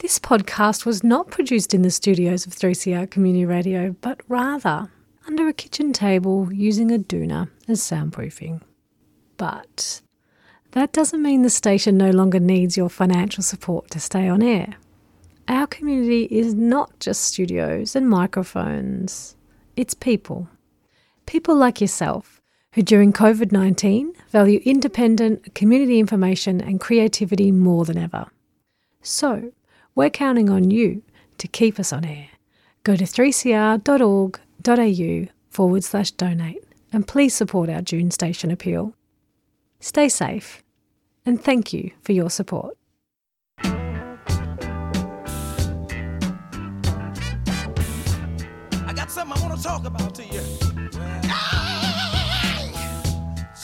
This podcast was not produced in the studios of 3CR Community Radio, but rather under a kitchen table using a doona as soundproofing. But that doesn't mean the station no longer needs your financial support to stay on air. Our community is not just studios and microphones, it's people. People like yourself who, during COVID 19, value independent community information and creativity more than ever. So, we're counting on you to keep us on air. Go to 3cr.org.au forward slash donate and please support our June station appeal. Stay safe and thank you for your support. I got something I want to talk about to you.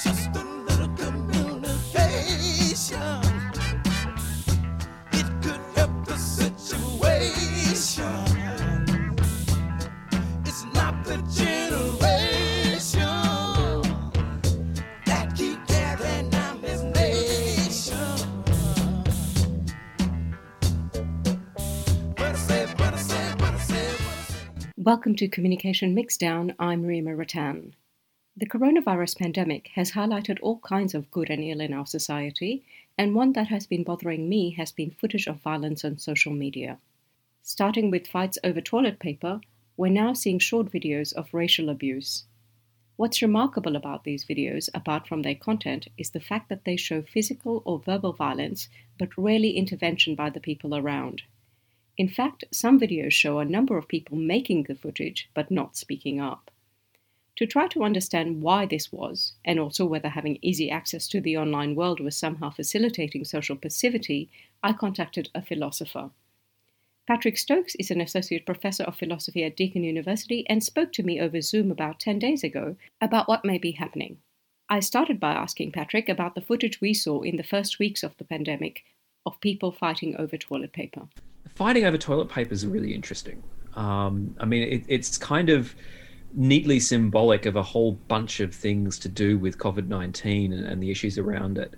Just a little communication. Welcome to Communication Mixdown. I'm Rima Rattan. The coronavirus pandemic has highlighted all kinds of good and ill in our society, and one that has been bothering me has been footage of violence on social media. Starting with fights over toilet paper, we're now seeing short videos of racial abuse. What's remarkable about these videos, apart from their content, is the fact that they show physical or verbal violence, but rarely intervention by the people around. In fact, some videos show a number of people making the footage but not speaking up. To try to understand why this was, and also whether having easy access to the online world was somehow facilitating social passivity, I contacted a philosopher. Patrick Stokes is an associate professor of philosophy at Deakin University and spoke to me over Zoom about 10 days ago about what may be happening. I started by asking Patrick about the footage we saw in the first weeks of the pandemic of people fighting over toilet paper. Fighting over toilet paper is really interesting. Um, I mean, it, it's kind of neatly symbolic of a whole bunch of things to do with COVID 19 and, and the issues around it.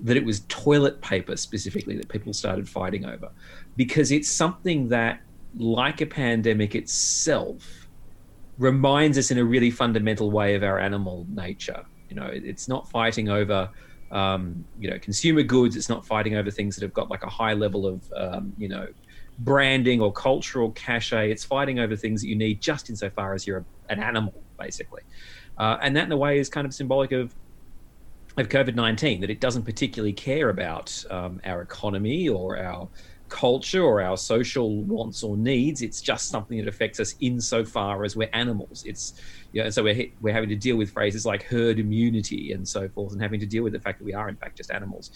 That it was toilet paper specifically that people started fighting over because it's something that, like a pandemic itself, reminds us in a really fundamental way of our animal nature. You know, it- it's not fighting over, um, you know, consumer goods. It's not fighting over things that have got like a high level of, um, you know, branding or cultural cachet. It's fighting over things that you need just insofar as you're an animal, basically. Uh, and that, in a way, is kind of symbolic of of COVID nineteen that it doesn't particularly care about um, our economy or our culture or our social wants or needs. It's just something that affects us insofar as we're animals. It's you know, and so we're we're having to deal with phrases like herd immunity and so forth, and having to deal with the fact that we are in fact just animals.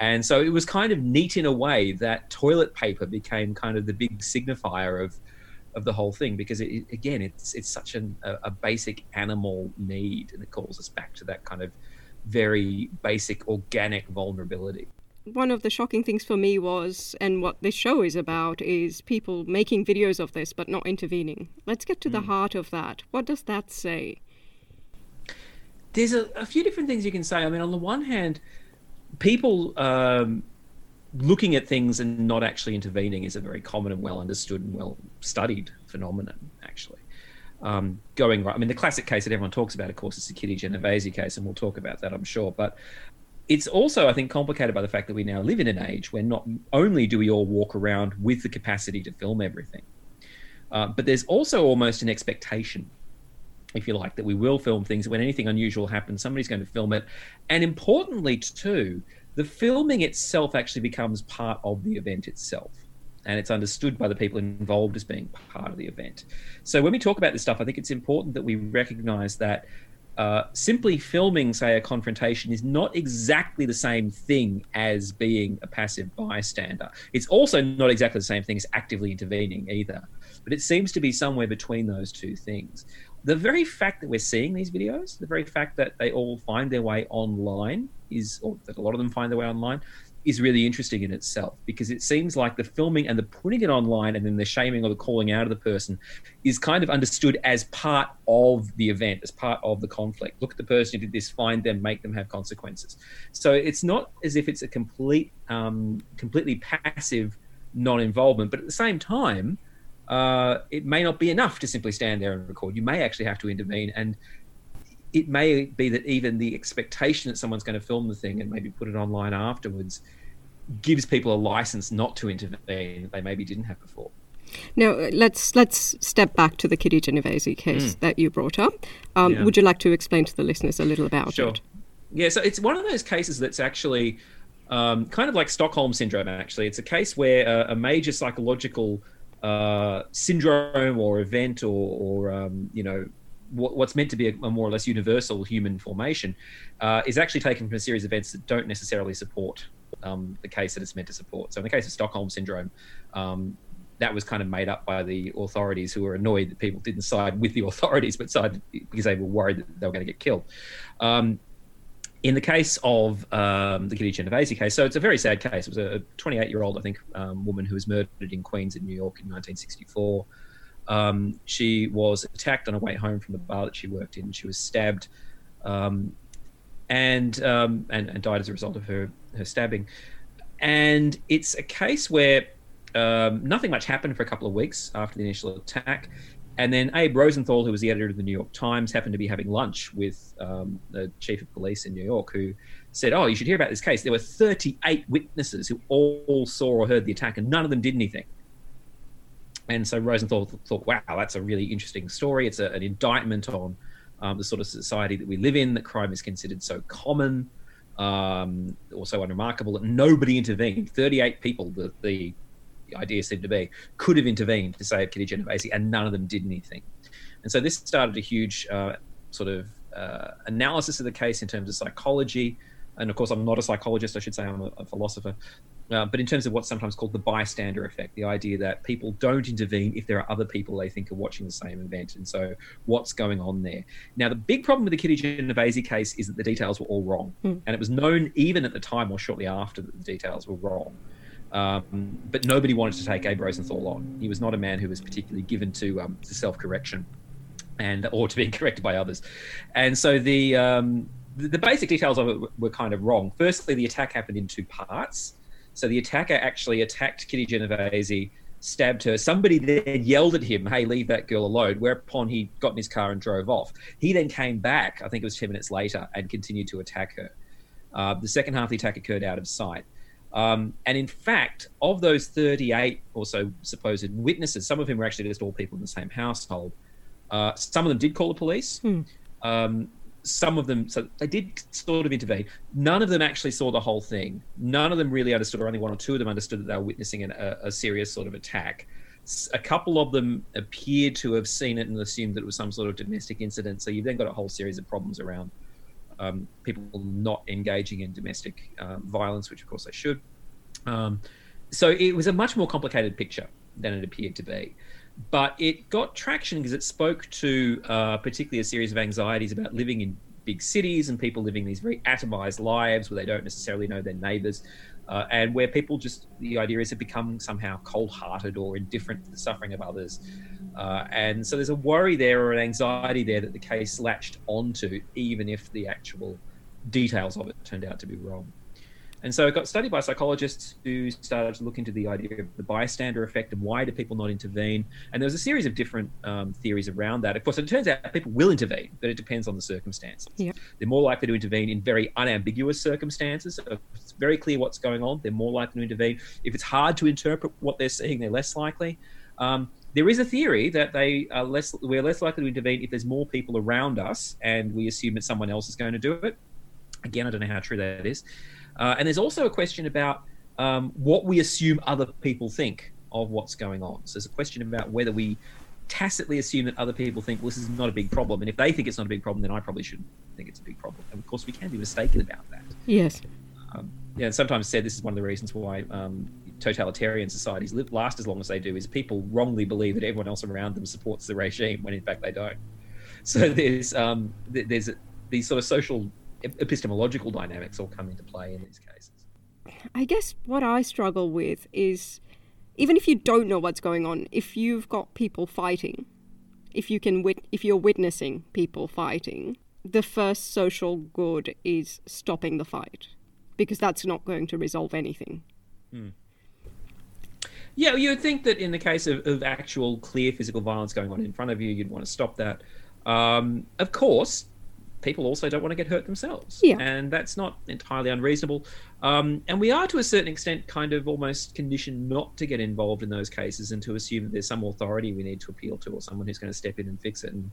And so it was kind of neat in a way that toilet paper became kind of the big signifier of of the whole thing because it, again it's it's such an, a, a basic animal need and it calls us back to that kind of very basic organic vulnerability. One of the shocking things for me was, and what this show is about, is people making videos of this but not intervening. Let's get to the heart of that. What does that say? there's a, a few different things you can say. I mean, on the one hand, people um, looking at things and not actually intervening is a very common and well understood and well studied phenomenon, actually. Um, going right, I mean, the classic case that everyone talks about, of course, is the Kitty Genovese case, and we'll talk about that, I'm sure. But it's also, I think, complicated by the fact that we now live in an age where not only do we all walk around with the capacity to film everything, uh, but there's also almost an expectation if you like, that we will film things. When anything unusual happens, somebody's going to film it. And importantly, too, the filming itself actually becomes part of the event itself. And it's understood by the people involved as being part of the event. So when we talk about this stuff, I think it's important that we recognize that uh, simply filming, say, a confrontation is not exactly the same thing as being a passive bystander. It's also not exactly the same thing as actively intervening either. But it seems to be somewhere between those two things the very fact that we're seeing these videos, the very fact that they all find their way online is, or that a lot of them find their way online, is really interesting in itself because it seems like the filming and the putting it online and then the shaming or the calling out of the person is kind of understood as part of the event, as part of the conflict. Look at the person who did this, find them, make them have consequences. So it's not as if it's a complete, um, completely passive non-involvement. But at the same time, uh, it may not be enough to simply stand there and record. You may actually have to intervene, and it may be that even the expectation that someone's going to film the thing and maybe put it online afterwards gives people a license not to intervene that they maybe didn't have before. Now uh, let's let's step back to the Kitty Genovese case that you brought up. Um, Yeah. Would you like to explain to the listeners a little about Sure. it? Yeah, so it's one of those cases that's actually um, kind of like Stockholm syndrome. Actually, it's a case where a, a major psychological uh, syndrome or event, or, or um, you know, what, what's meant to be a, a more or less universal human formation, uh, is actually taken from a series of events that don't necessarily support um, the case that it's meant to support. So, in the case of Stockholm syndrome. Um, that was kind of made up by the authorities who were annoyed that people didn't side with the authorities, but sided because they were worried that they were going to get killed. Um, in the case of um, the Kitty Genovese case, so it's a very sad case. It was a 28 year old, I think, um, woman who was murdered in Queens in New York in 1964. Um, she was attacked on her way home from the bar that she worked in. She was stabbed um, and, um, and and died as a result of her her stabbing. And it's a case where um, nothing much happened for a couple of weeks after the initial attack. And then Abe Rosenthal, who was the editor of the New York Times, happened to be having lunch with um, the chief of police in New York, who said, "Oh, you should hear about this case. There were 38 witnesses who all saw or heard the attack, and none of them did anything." And so Rosenthal thought, "Wow, that's a really interesting story. It's a, an indictment on um, the sort of society that we live in. That crime is considered so common, um, or so unremarkable that nobody intervened. 38 people, the, the idea seemed to be, could have intervened to save Kitty Genovese, and none of them did anything. And so this started a huge uh, sort of uh, analysis of the case in terms of psychology. And of course, I'm not a psychologist, I should say, I'm a, a philosopher. Uh, but in terms of what's sometimes called the bystander effect, the idea that people don't intervene if there are other people they think are watching the same event. And so, what's going on there? Now, the big problem with the Kitty Genovese case is that the details were all wrong. And it was known even at the time or shortly after that the details were wrong. Um, but nobody wanted to take Abe Rosenthal on. He was not a man who was particularly given to, um, to self correction and or to being corrected by others. And so the, um, the basic details of it were- kind of wrong. Firstly, the attack happened in two parts. So the attacker actually attacked Kitty Genovese, stabbed her. Somebody then yelled at him, "Hey, leave that girl alone." Whereupon he got in his car and drove off. He then came back, I think it was ten minutes later, and continued to attack her. Uh, the second half of the attack occurred out of sight. Um, and in fact, of those 38 or so supposed witnesses, some of whom were actually just all people in the same household, uh, some of them did call the police. Um, some of them, so they did sort of intervene. None of them actually saw the whole thing. None of them really understood, or only one or two of them understood that they were witnessing an, a, a serious sort of attack. A couple of them appeared to have seen it and assumed that it was some sort of domestic incident. So you've then got a whole series of problems around um, people not engaging in domestic um, violence, which of course they should. Um, so it was a much more complicated picture than it appeared to be. But it got traction because it spoke to uh, particularly a series of anxieties about living in big cities and people living these very atomized lives where they don't necessarily know their neighbors. Uh, and where people just, the idea is, have become somehow cold hearted or indifferent to the suffering of others. Uh, and so there's a worry there or an anxiety there that the case latched onto, even if the actual details of it turned out to be wrong. And so it got studied by psychologists who started to look into the idea of the bystander effect and why do people not intervene. And there was a series of different um, theories around that. Of course, it turns out people will intervene, but it depends on the circumstances. Yeah. They're more likely to intervene in very unambiguous circumstances. So if it's very clear what's going on, they're more likely to intervene. If it's hard to interpret what they're seeing, they're less likely. Um, there is a theory that they are less we're less likely to intervene if there's more people around us and we assume that someone else is going to do it. Again, I don't know how true that is. Uh, and there's also a question about um, what we assume other people think of what's going on. So there's a question about whether we tacitly assume that other people think, well, this is not a big problem. And if they think it's not a big problem, then I probably shouldn't think it's a big problem. And of course, we can be mistaken about that. Yes. Um, yeah, and sometimes said this is one of the reasons why um, totalitarian societies live, last as long as they do is people wrongly believe that everyone else around them supports the regime when in fact they don't. So there's um, th- there's these sort of social epistemological dynamics all come into play in these cases. I guess what I struggle with is even if you don't know what's going on, if you've got people fighting, if you can wit- if you're witnessing people fighting, the first social good is stopping the fight because that's not going to resolve anything. Yeah, you would think that in the case of, of actual clear physical violence going on in front of you, you'd want to stop that. Um, of course, people also don't want to get hurt themselves. Yeah. And that's not entirely unreasonable. Um, and we are, to a certain extent, kind of almost conditioned not to get involved in those cases and to assume that there's some authority we need to appeal to or someone who's going to step in and fix it. And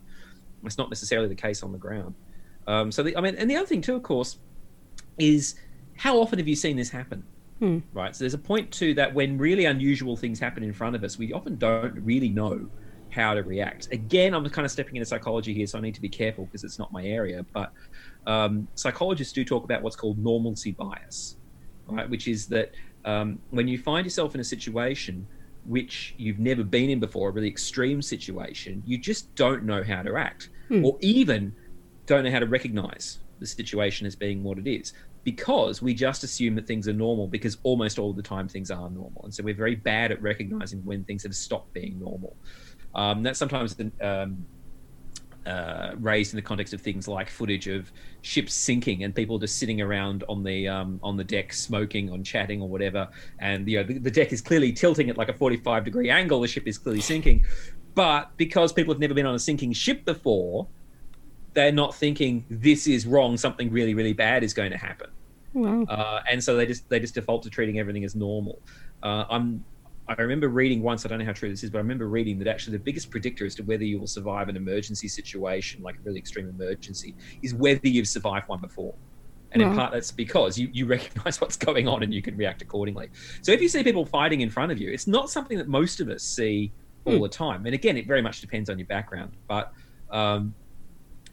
it's not necessarily the case on the ground. Um, so, the, I mean, and the other thing, too, of course, is how often have you seen this happen? Hmm. Right. So there's a point too that when really unusual things happen in front of us, we often don't really know how to react. Again, I'm kind of stepping into psychology here, so I need to be careful because it's not my area. But um, psychologists do talk about what's called normalcy bias, right? Which is that um, when you find yourself in a situation which you've never been in before, a really extreme situation, you just don't know how to act, or even don't know how to recognize the situation as being what it is because we just assume that things are normal because almost all the time things are normal and so we're very bad at recognizing when things have stopped being normal um, that's sometimes um, uh, raised in the context of things like footage of ships sinking and people just sitting around on the um, on the deck smoking or chatting or whatever. And you know the, the deck is clearly tilting at like a 45 degree angle. The ship is clearly sinking. But because people have never been on a sinking ship before they're not thinking this is wrong. Something really really bad is going to happen. Wow. uh, and so they just they just default to treating everything as normal. Uh, I'm I remember reading once I don't know how true this is, but I remember reading that actually the biggest predictor as to whether you will survive an emergency situation, like a really extreme emergency, is whether you've survived one before. And in part, that's because you, you recognize what's going on and you can react accordingly. So if you see people fighting in front of you, it's not something that most of us see all Hmm. the time. And again, it very much depends on your background. But um,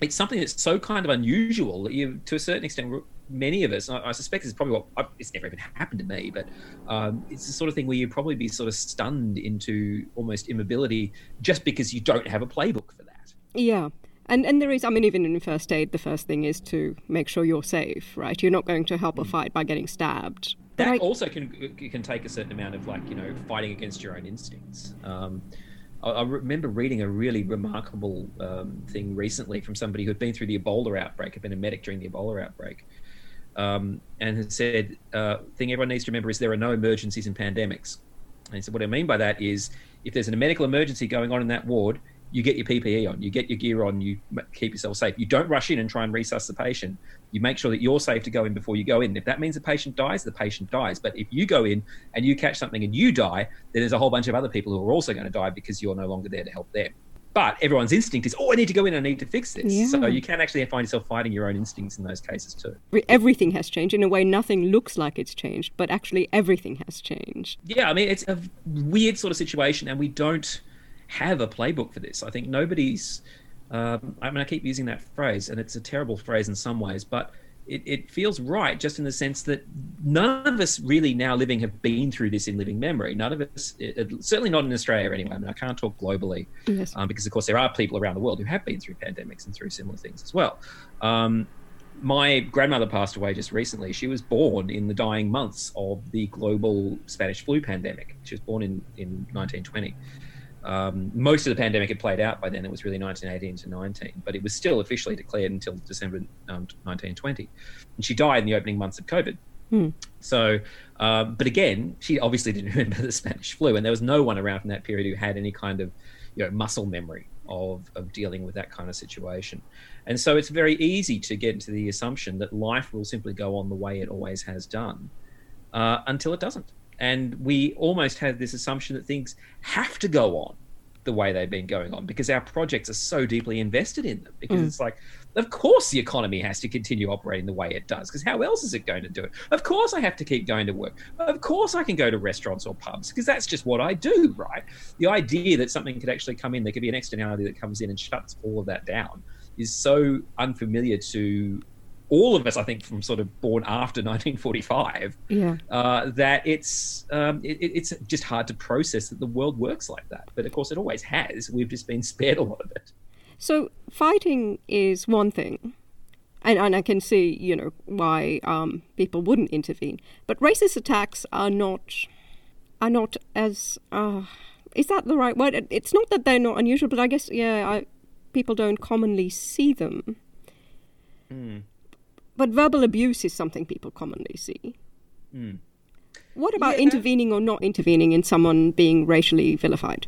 it's something that's so kind of unusual that you, to a certain extent, many of us, I, I suspect it's probably what I, it's never even happened to me, but um, it's the sort of thing where you'd probably be sort of stunned into almost immobility just because you don't have a playbook for that. Yeah. And and there is I mean even in first aid the first thing is to make sure you're safe, right? You're not going to help a fight by getting stabbed. That I- also can can take a certain amount of like you know fighting against your own instincts. Um, I, I remember reading a really remarkable um, thing recently from somebody who had been through the Ebola outbreak, had been a medic during the Ebola outbreak, um, and has said, uh, "Thing everyone needs to remember is there are no emergencies in pandemics." And he said, "What I mean by that is if there's a medical emergency going on in that ward." You get your PPE on, you get your gear on, you keep yourself safe. You don't rush in and try and resuscitate the patient. You make sure that you're safe to go in before you go in. If that means the patient dies, the patient dies. But if you go in and you catch something and you die, then there's a whole bunch of other people who are also going to die because you're no longer there to help them. But everyone's instinct is, oh, I need to go in, I need to fix this. Yeah. So you can actually find yourself fighting your own instincts in those cases too. everything has changed in a way nothing looks like it's changed, but actually everything has changed. Yeah, I mean, it's a weird sort of situation, and we don't have a playbook for this. I think nobody's. Um, I mean, I keep using that phrase, and it's a terrible phrase in some ways, but it, it feels right just in the sense that none of us really now living have been through this in living memory. None of us, it, certainly not in Australia anyway. I mean, I can't talk globally Yes. um, because, of course, there are people around the world who have been through pandemics and through similar things as well. Um, my grandmother passed away just recently. She was born in the dying months of the global Spanish flu pandemic. She was born in, in 1920. Um, most of the pandemic had played out by then. It was really 1918 to 19, but it was still officially declared until December um, 1920. And she died in the opening months of COVID. Hmm. So, um, but again, she obviously didn't remember the Spanish flu, and there was no one around from that period who had any kind of, you know, muscle memory of of dealing with that kind of situation. And so, it's very easy to get into the assumption that life will simply go on the way it always has done, uh, until it doesn't. And we almost have this assumption that things have to go on the way they've been going on because our projects are so deeply invested in them. Because Mm. it's like, of course, the economy has to continue operating the way it does. Because how else is it going to do it? Of course, I have to keep going to work. Of course, I can go to restaurants or pubs because that's just what I do, right? The idea that something could actually come in, there could be an externality that comes in and shuts all of that down, is so unfamiliar to all of us. I think from sort of born after 1945 Yeah. uh, that it's um, it, it- it's just hard to process that the world works like that. But of course, it always has. We've just been spared a lot of it. So fighting is one thing. And, and I can see, you know, why um, people wouldn't intervene. But racist attacks are not are not as uh, is that the right word? It's not that they're not unusual, but I guess yeah, I, people don't commonly see them. But verbal abuse is something people commonly see. Hmm. What about Yeah. intervening or not intervening in someone being racially vilified?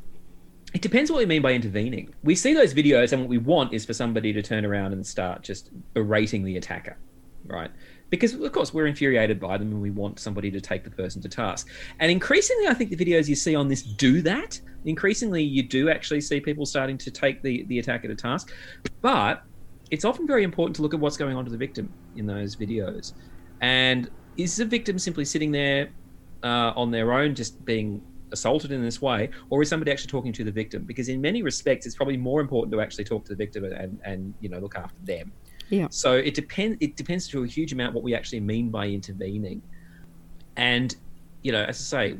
It depends what we mean by intervening. We see those videos, and what we want is for somebody to turn around and start just berating the attacker, right? Because, of course, we're infuriated by them and we want somebody to take the person to task. And increasingly, I think the videos you see on this do that. Increasingly, you do actually see people starting to take the, the attacker to task. But it's often very important to look at what's going on to the victim in those videos. And is the victim simply sitting there uh, on their own, just being assaulted in this way, or is somebody actually talking to the victim? Because in many respects, it's probably more important to actually talk to the victim and, and you know look after them. Yeah. So it depends. It depends to a huge amount what we actually mean by intervening. And you know, as I say,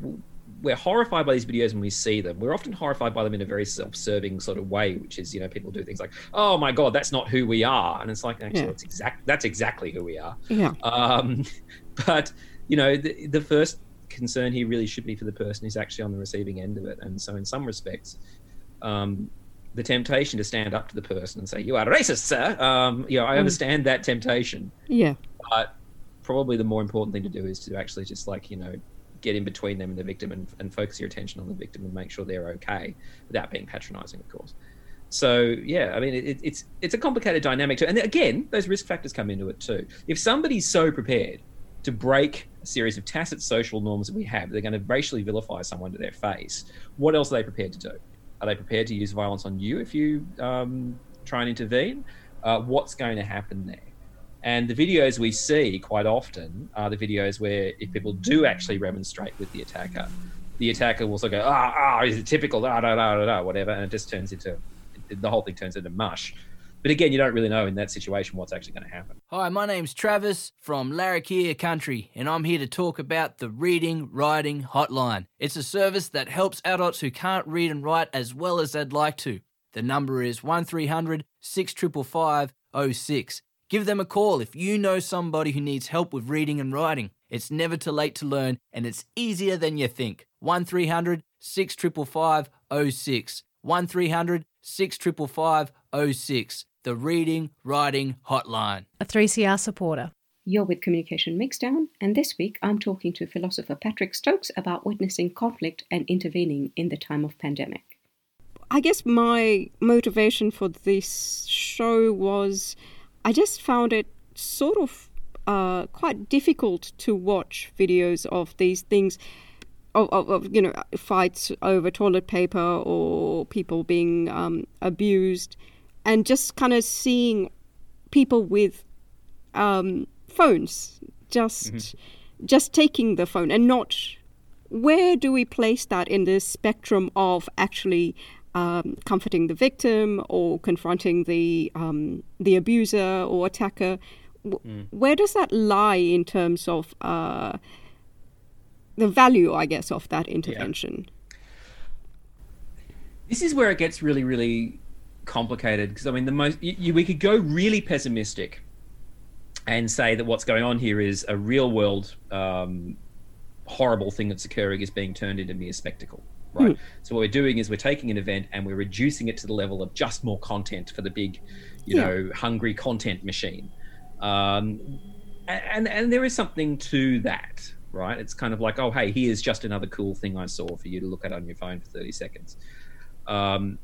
we're horrified by these videos when we see them. We're often horrified by them in a very self-serving sort of way, which is you know people do things like, "Oh my God, that's not who we are," and it's like actually, Yeah. that's exact. That's exactly who we are. Yeah. Um, but you know, the, the first concern here really should be for the person who's actually on the receiving end of it. And so, in some respects, um, the temptation to stand up to the person and say, "You are racist, sir," um, you know, I understand that temptation, Yeah. but probably the more important thing to do is to actually just like you know get in between them and the victim and, and focus your attention on the victim and make sure they're okay without being patronizing of course. So yeah i mean it, it's it's a complicated dynamic too. And again those risk factors come into it too. If somebody's so prepared to break a series of tacit social norms that we have they're going to racially vilify someone to their face what else are they prepared to do? Are they prepared to use violence on you if you um, try and intervene? Uh, what's going to happen there and the videos we see quite often are the videos where if people do actually remonstrate with the attacker, the attacker will sort of go, ah, ah, is it typical, da, da, da, da, da, whatever, and it just turns into, the whole thing turns into mush. But again, you don't really know in that situation what's actually going to happen. Hi, my name's Travis from Larrakia Country, and I'm here to talk about the Reading Writing Hotline. It's a service that helps adults who can't read and write as well as they'd like to. The number is 1300 655 06. Give them a call if you know somebody who needs help with reading and writing. It's never too late to learn, and it's easier than you think. 1300 655 06. 1300 655 06. The Reading Writing Hotline. A 3CR supporter. You're with Communication Mixdown, and this week I'm talking to philosopher Patrick Stokes about witnessing conflict and intervening in the time of pandemic. I guess my motivation for this show was I just found it sort of uh, quite difficult to watch videos of these things. Of, of, of you know fights over toilet paper or people being um, abused, and just kind of seeing people with um, phones just just taking the phone and not where do we place that in the spectrum of actually um, comforting the victim or confronting the um, the abuser or attacker? W- Where does that lie in terms of uh, the value, I guess, of that intervention? This is where it gets really, really complicated because I mean, the most you, you, we could go really pessimistic and say that what's going on here is a real world um, horrible thing that's occurring is being turned into mere spectacle. Right. So what we're doing is we're taking an event and we're reducing it to the level of just more content for the big, you Yeah. know, hungry content machine. Um, and and there is something to that, right? It's kind of like, oh, hey, here's just another cool thing I saw for you to look at on your phone for 30 seconds. Um,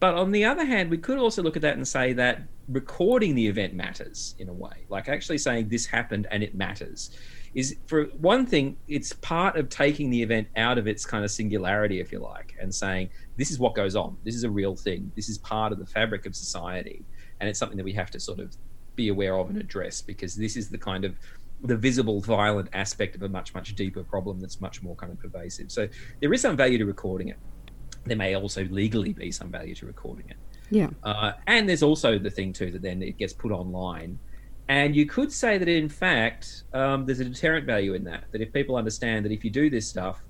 but on the other hand, we could also look at that and say that recording the event matters in a way. Like actually saying this happened and it matters is for one thing, it's part of taking the event out of its kind of singularity, if you like, and saying this is what goes on. This is a real thing. This is part of the fabric of society, and it's something that we have to sort of be aware of and address because this is the kind of the visible violent aspect of a much much deeper problem that's much more kind of pervasive. So there is some value to recording it. There may also legally be some value to recording it. Yeah. Uh, and there's also the thing too that then it gets put online, and you could say that in fact um, there's a deterrent value in that. That if people understand that if you do this stuff,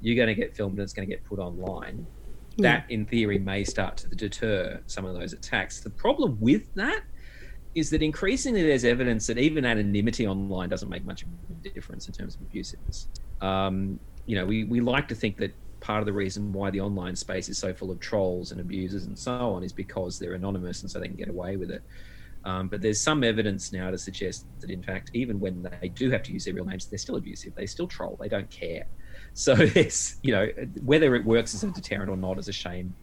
you're going to get filmed and it's going to get put online. That in theory may start to deter some of those attacks. The problem with that is that increasingly there's evidence that even anonymity online doesn't make much of a difference in terms of abusiveness. Um, you know, we, we like to think that part of the reason why the online space is so full of trolls and abusers and so on is because they're anonymous and so they can get away with it. Um, but there's some evidence now to suggest that, in fact, even when they do have to use their real names, they're still abusive. They still troll. They don't care. So it's you know whether it works as a deterrent or not, as a shame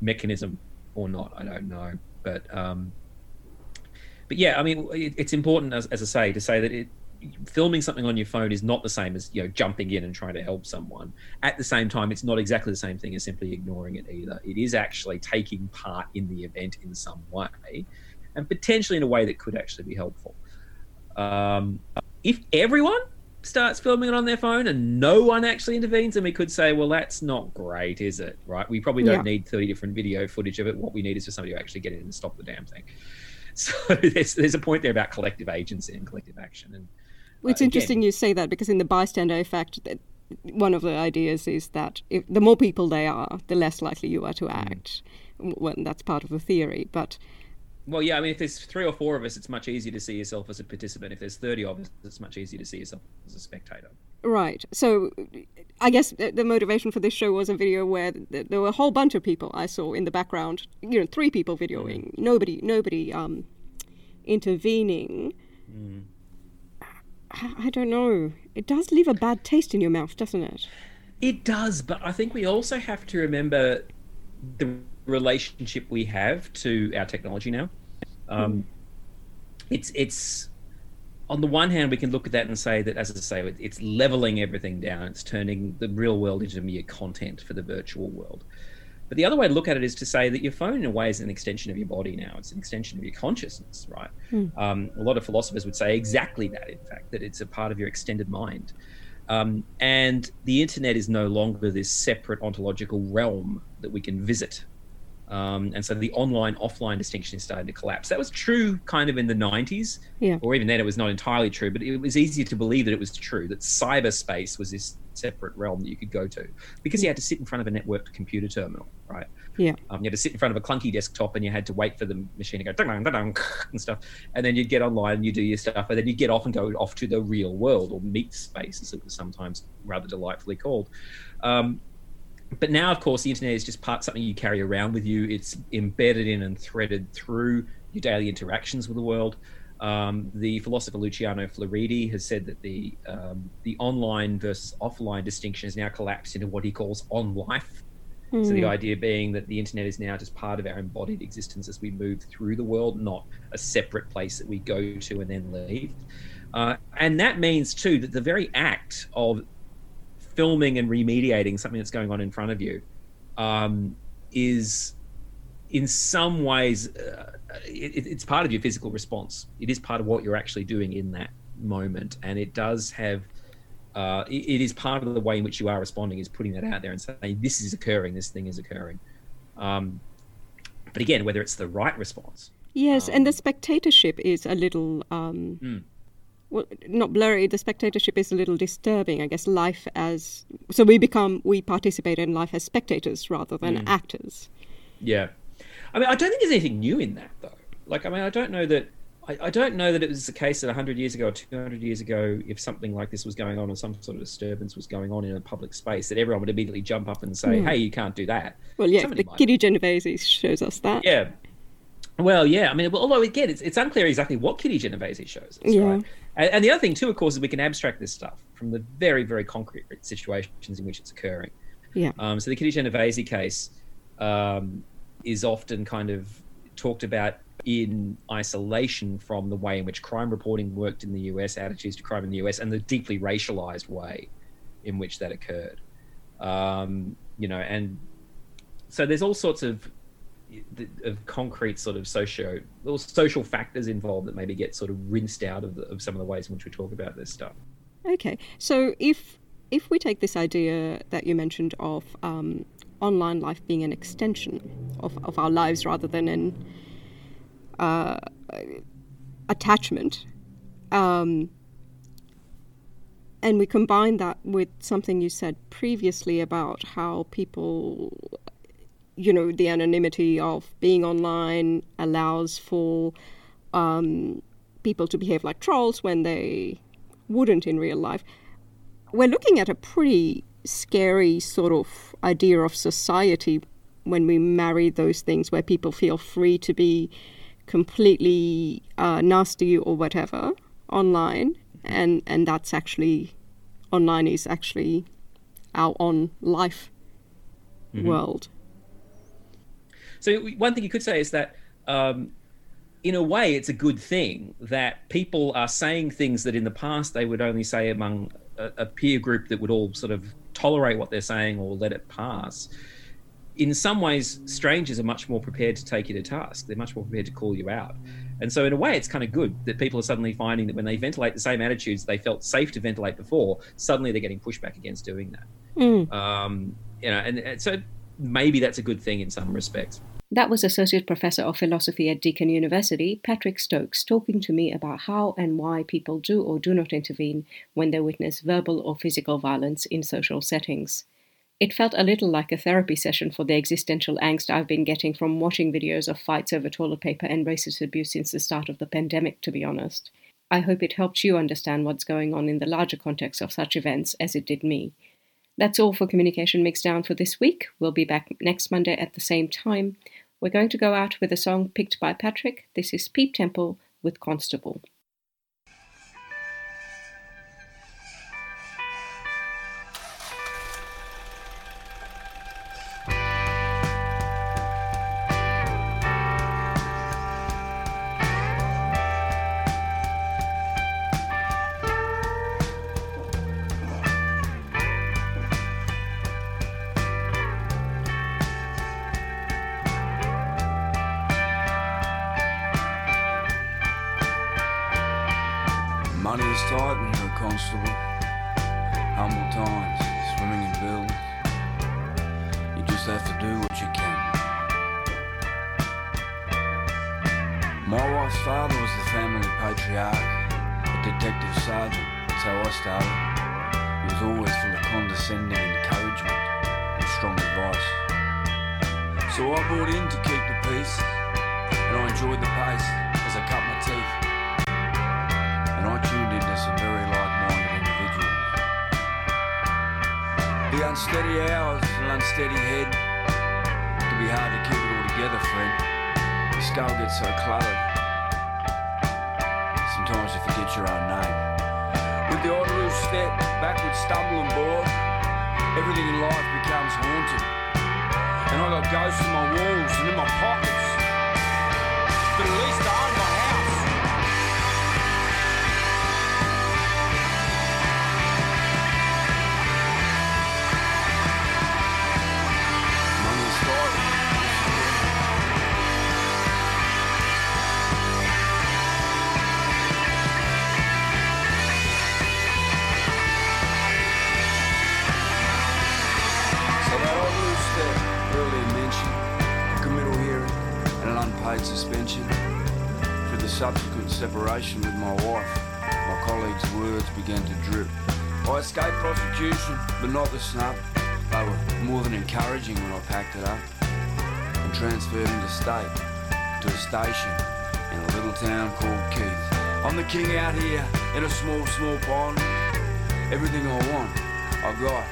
mechanism or not, I don't know. But um, but yeah, I mean, it, it's important as, as I say to say that it filming something on your phone is not the same as you know jumping in and trying to help someone at the same time it's not exactly the same thing as simply ignoring it either it is actually taking part in the event in some way and potentially in a way that could actually be helpful um, if everyone starts filming it on their phone and no one actually intervenes then we could say well that's not great is it right we probably don't Yeah. need 30 different video footage of it what we need is for somebody to actually get in and stop the damn thing so there's, there's a point there about collective agency and collective action and Well, it's uh, again- interesting you say that because in the bystander effect, one of the ideas is that if the more people they are, the less likely you are to Mm. act. Well, that's part of the theory, but Well, yeah, I mean, if there's three or four of us, it's much easier to see yourself as a participant. If there's 30 of us, it's much easier to see yourself as a spectator. right. So, I guess the, motivation for this show was a video where there were a whole bunch of people I saw in the background. You know, three people videoing, nobody, nobody um, intervening. I, I don't know. It does leave a bad taste in your mouth, doesn't it? It does, but I think we also have to remember the relationship we have to our technology now. Um, It's it's on the one hand we can look at that and say that, as I say, it- it's leveling everything down. It's turning the real world into mere content for the virtual world. But the other way to look at it is to say that your phone, in a way, is an extension of your body now. It's an extension of your consciousness, right? Um, a lot of philosophers would say exactly that, in fact, that it's a part of your extended mind. Um, and the internet is no longer this separate ontological realm that we can visit. Um, and so the online offline distinction is starting to collapse. That was true kind of in the 90s, Yeah. or even then it was not entirely true, but it was easier to believe that it was true, that cyberspace was this separate realm that you could go to because you had to sit in front of a networked computer terminal, right? Yeah. Um, you had to sit in front of a clunky desktop and you had to wait for the machine to go ding, ding, ding, and stuff. And then you'd get online and you do your stuff, and then you'd get off and go off to the real world or meat space, as it was sometimes rather delightfully called. Um, but now, of course, the internet is just part something you carry around with you. It's embedded in and threaded through your daily interactions with the world. Um, the philosopher Luciano Floridi has said that the um, the online versus offline distinction has now collapsed into what he calls on life. So the idea being that the internet is now just part of our embodied existence as we move through the world, not a separate place that we go to and then leave. Uh, and that means too that the very act of filming and remediating something that's going on in front of you um, is in some ways uh, it, it's part of your physical response. It is part of what you're actually doing in that moment. And it does have uh, it, it is part of the way in which you are responding is putting that out there and saying this is occurring this thing is occurring. Um, but again whether it's the right response Yes, and the spectatorship is a little, um, Hmm. Well, not blurry. The spectatorship is a little disturbing. I guess life as so we become we participate in life as spectators rather than Hmm. actors. Yeah, I mean, I don't think there's anything new in that though. Like, I mean, I don't know that. I, I don't know that it was the case that 100 years ago or 200 years ago, if something like this was going on or some sort of disturbance was going on in a public space, that everyone would immediately jump up and say, "Hey, you can't do that." Well, yeah, Somebody the. Kitty Genovese shows us that. Yeah. Well, yeah. I mean, well, although again, it's, it's unclear exactly what Kitty Genovese shows us, Yeah. right? And, and the other thing too, of course, is we can abstract this stuff from the very, very concrete situations in which it's occurring. Yeah. Um, so the Kitty Genovese case um, is often kind of talked about in isolation from the way in which crime reporting worked in the US, attitudes to crime in the US, and the deeply racialized way in which that occurred. Um, you know, and so there's all sorts of of concrete sort of socio or social factors involved that maybe get sort of rinsed out of, the, of some of the ways in which we talk about this stuff. Okay, so if if we take this idea that you mentioned of um, online life being an extension of, of our lives rather than an uh, attachment, um, and we combine that with something you said previously about how people, you know, the anonymity of being online allows for um, people to behave like trolls when they wouldn't in real life. We're looking at a pretty scary sort of idea of society when we marry those things where people feel free to be completely uh, nasty or whatever online, and and that's actually online is actually our on life world. So one thing you could say is that, um, in a way, it's a good thing that people are saying things that in the past they would only say among a, a peer group that would all sort of tolerate what they're saying or let it pass. In some ways, strangers are much more prepared to take you to task. They're much more prepared to call you out. And so, in a way, it's kind of good that people are suddenly finding that when they ventilate the same attitudes they felt safe to ventilate before, suddenly they're getting pushback against doing that. Um, you know, and, and so maybe that's a good thing in some respects. That was Associate Professor of Philosophy at Deakin University, Patrick Stokes, talking to me about how and why people do or do not intervene when they witness verbal or physical violence in social settings. It felt a little like a therapy session for the existential angst I've been getting from watching videos of fights over toilet paper and racist abuse since the start of the pandemic, to be honest. I hope it helped you understand what's going on in the larger context of such events as it did me. That's all for Communication Mixdown for this week. We'll be back next Monday at the same time. We're going to go out with a song picked by Patrick. This is Peep Temple with Constable. Humble times, swimming in bills. You just have to do what you can. My wife's father was the family patriarch, a detective sergeant. That's how I started. He was always full of condescending encouragement and strong advice. So I bought in to keep the peace, and I enjoyed the pace as I cut my teeth and I tuned into some very The unsteady hours and unsteady head can be hard to keep it all together, friend. Your skull gets so cluttered. Sometimes you forget your own name. With the odd little step, backward stumble and bore, everything in life becomes haunted. And I got ghosts in my walls and in my pockets. But at least I own but not the snub. They were more than encouraging when I packed it up and transferred into state to a station in a little town called Keith. I'm the king out here in a small, small pond. Everything I want, I got.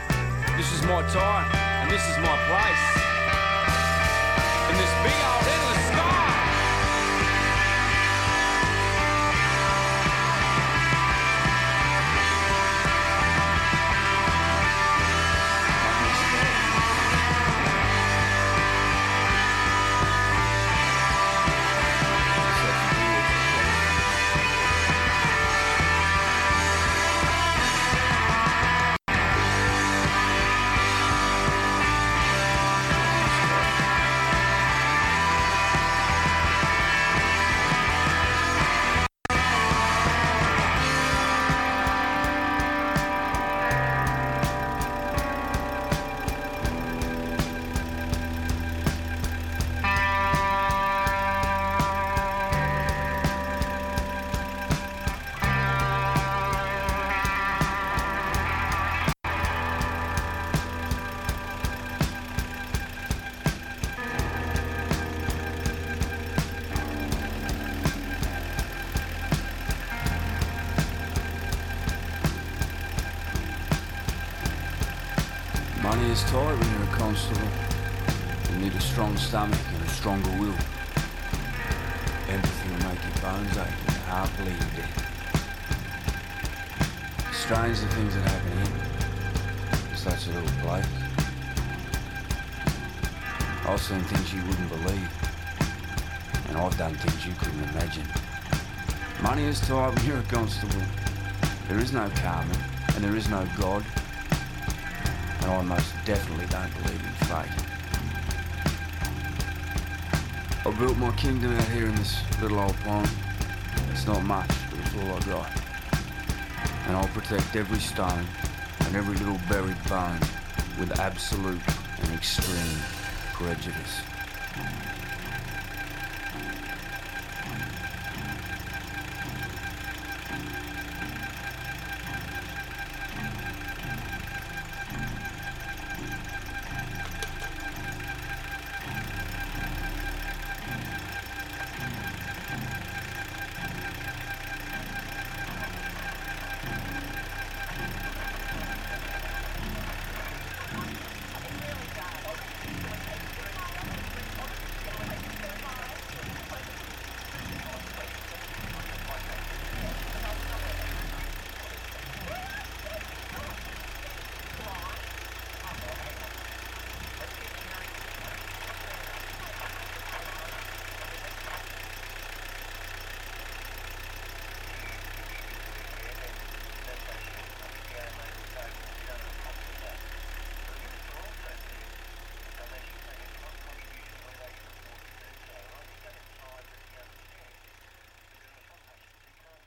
This is my time, and this is my place. In this big old endless Money is tight when you're a constable. You need a strong stomach and a stronger will. Empathy will make your bones ache and your heart bleed. Strange the things that happen here. Such a little place. I've seen things you wouldn't believe. And I've done things you couldn't imagine. Money is tight when you're a constable. There is no karma, and there is no God. And I most definitely don't believe in fate. I built my kingdom out here in this little old pond. It's not much, but it's all I got. And I'll protect every stone and every little buried bone with absolute and extreme prejudice.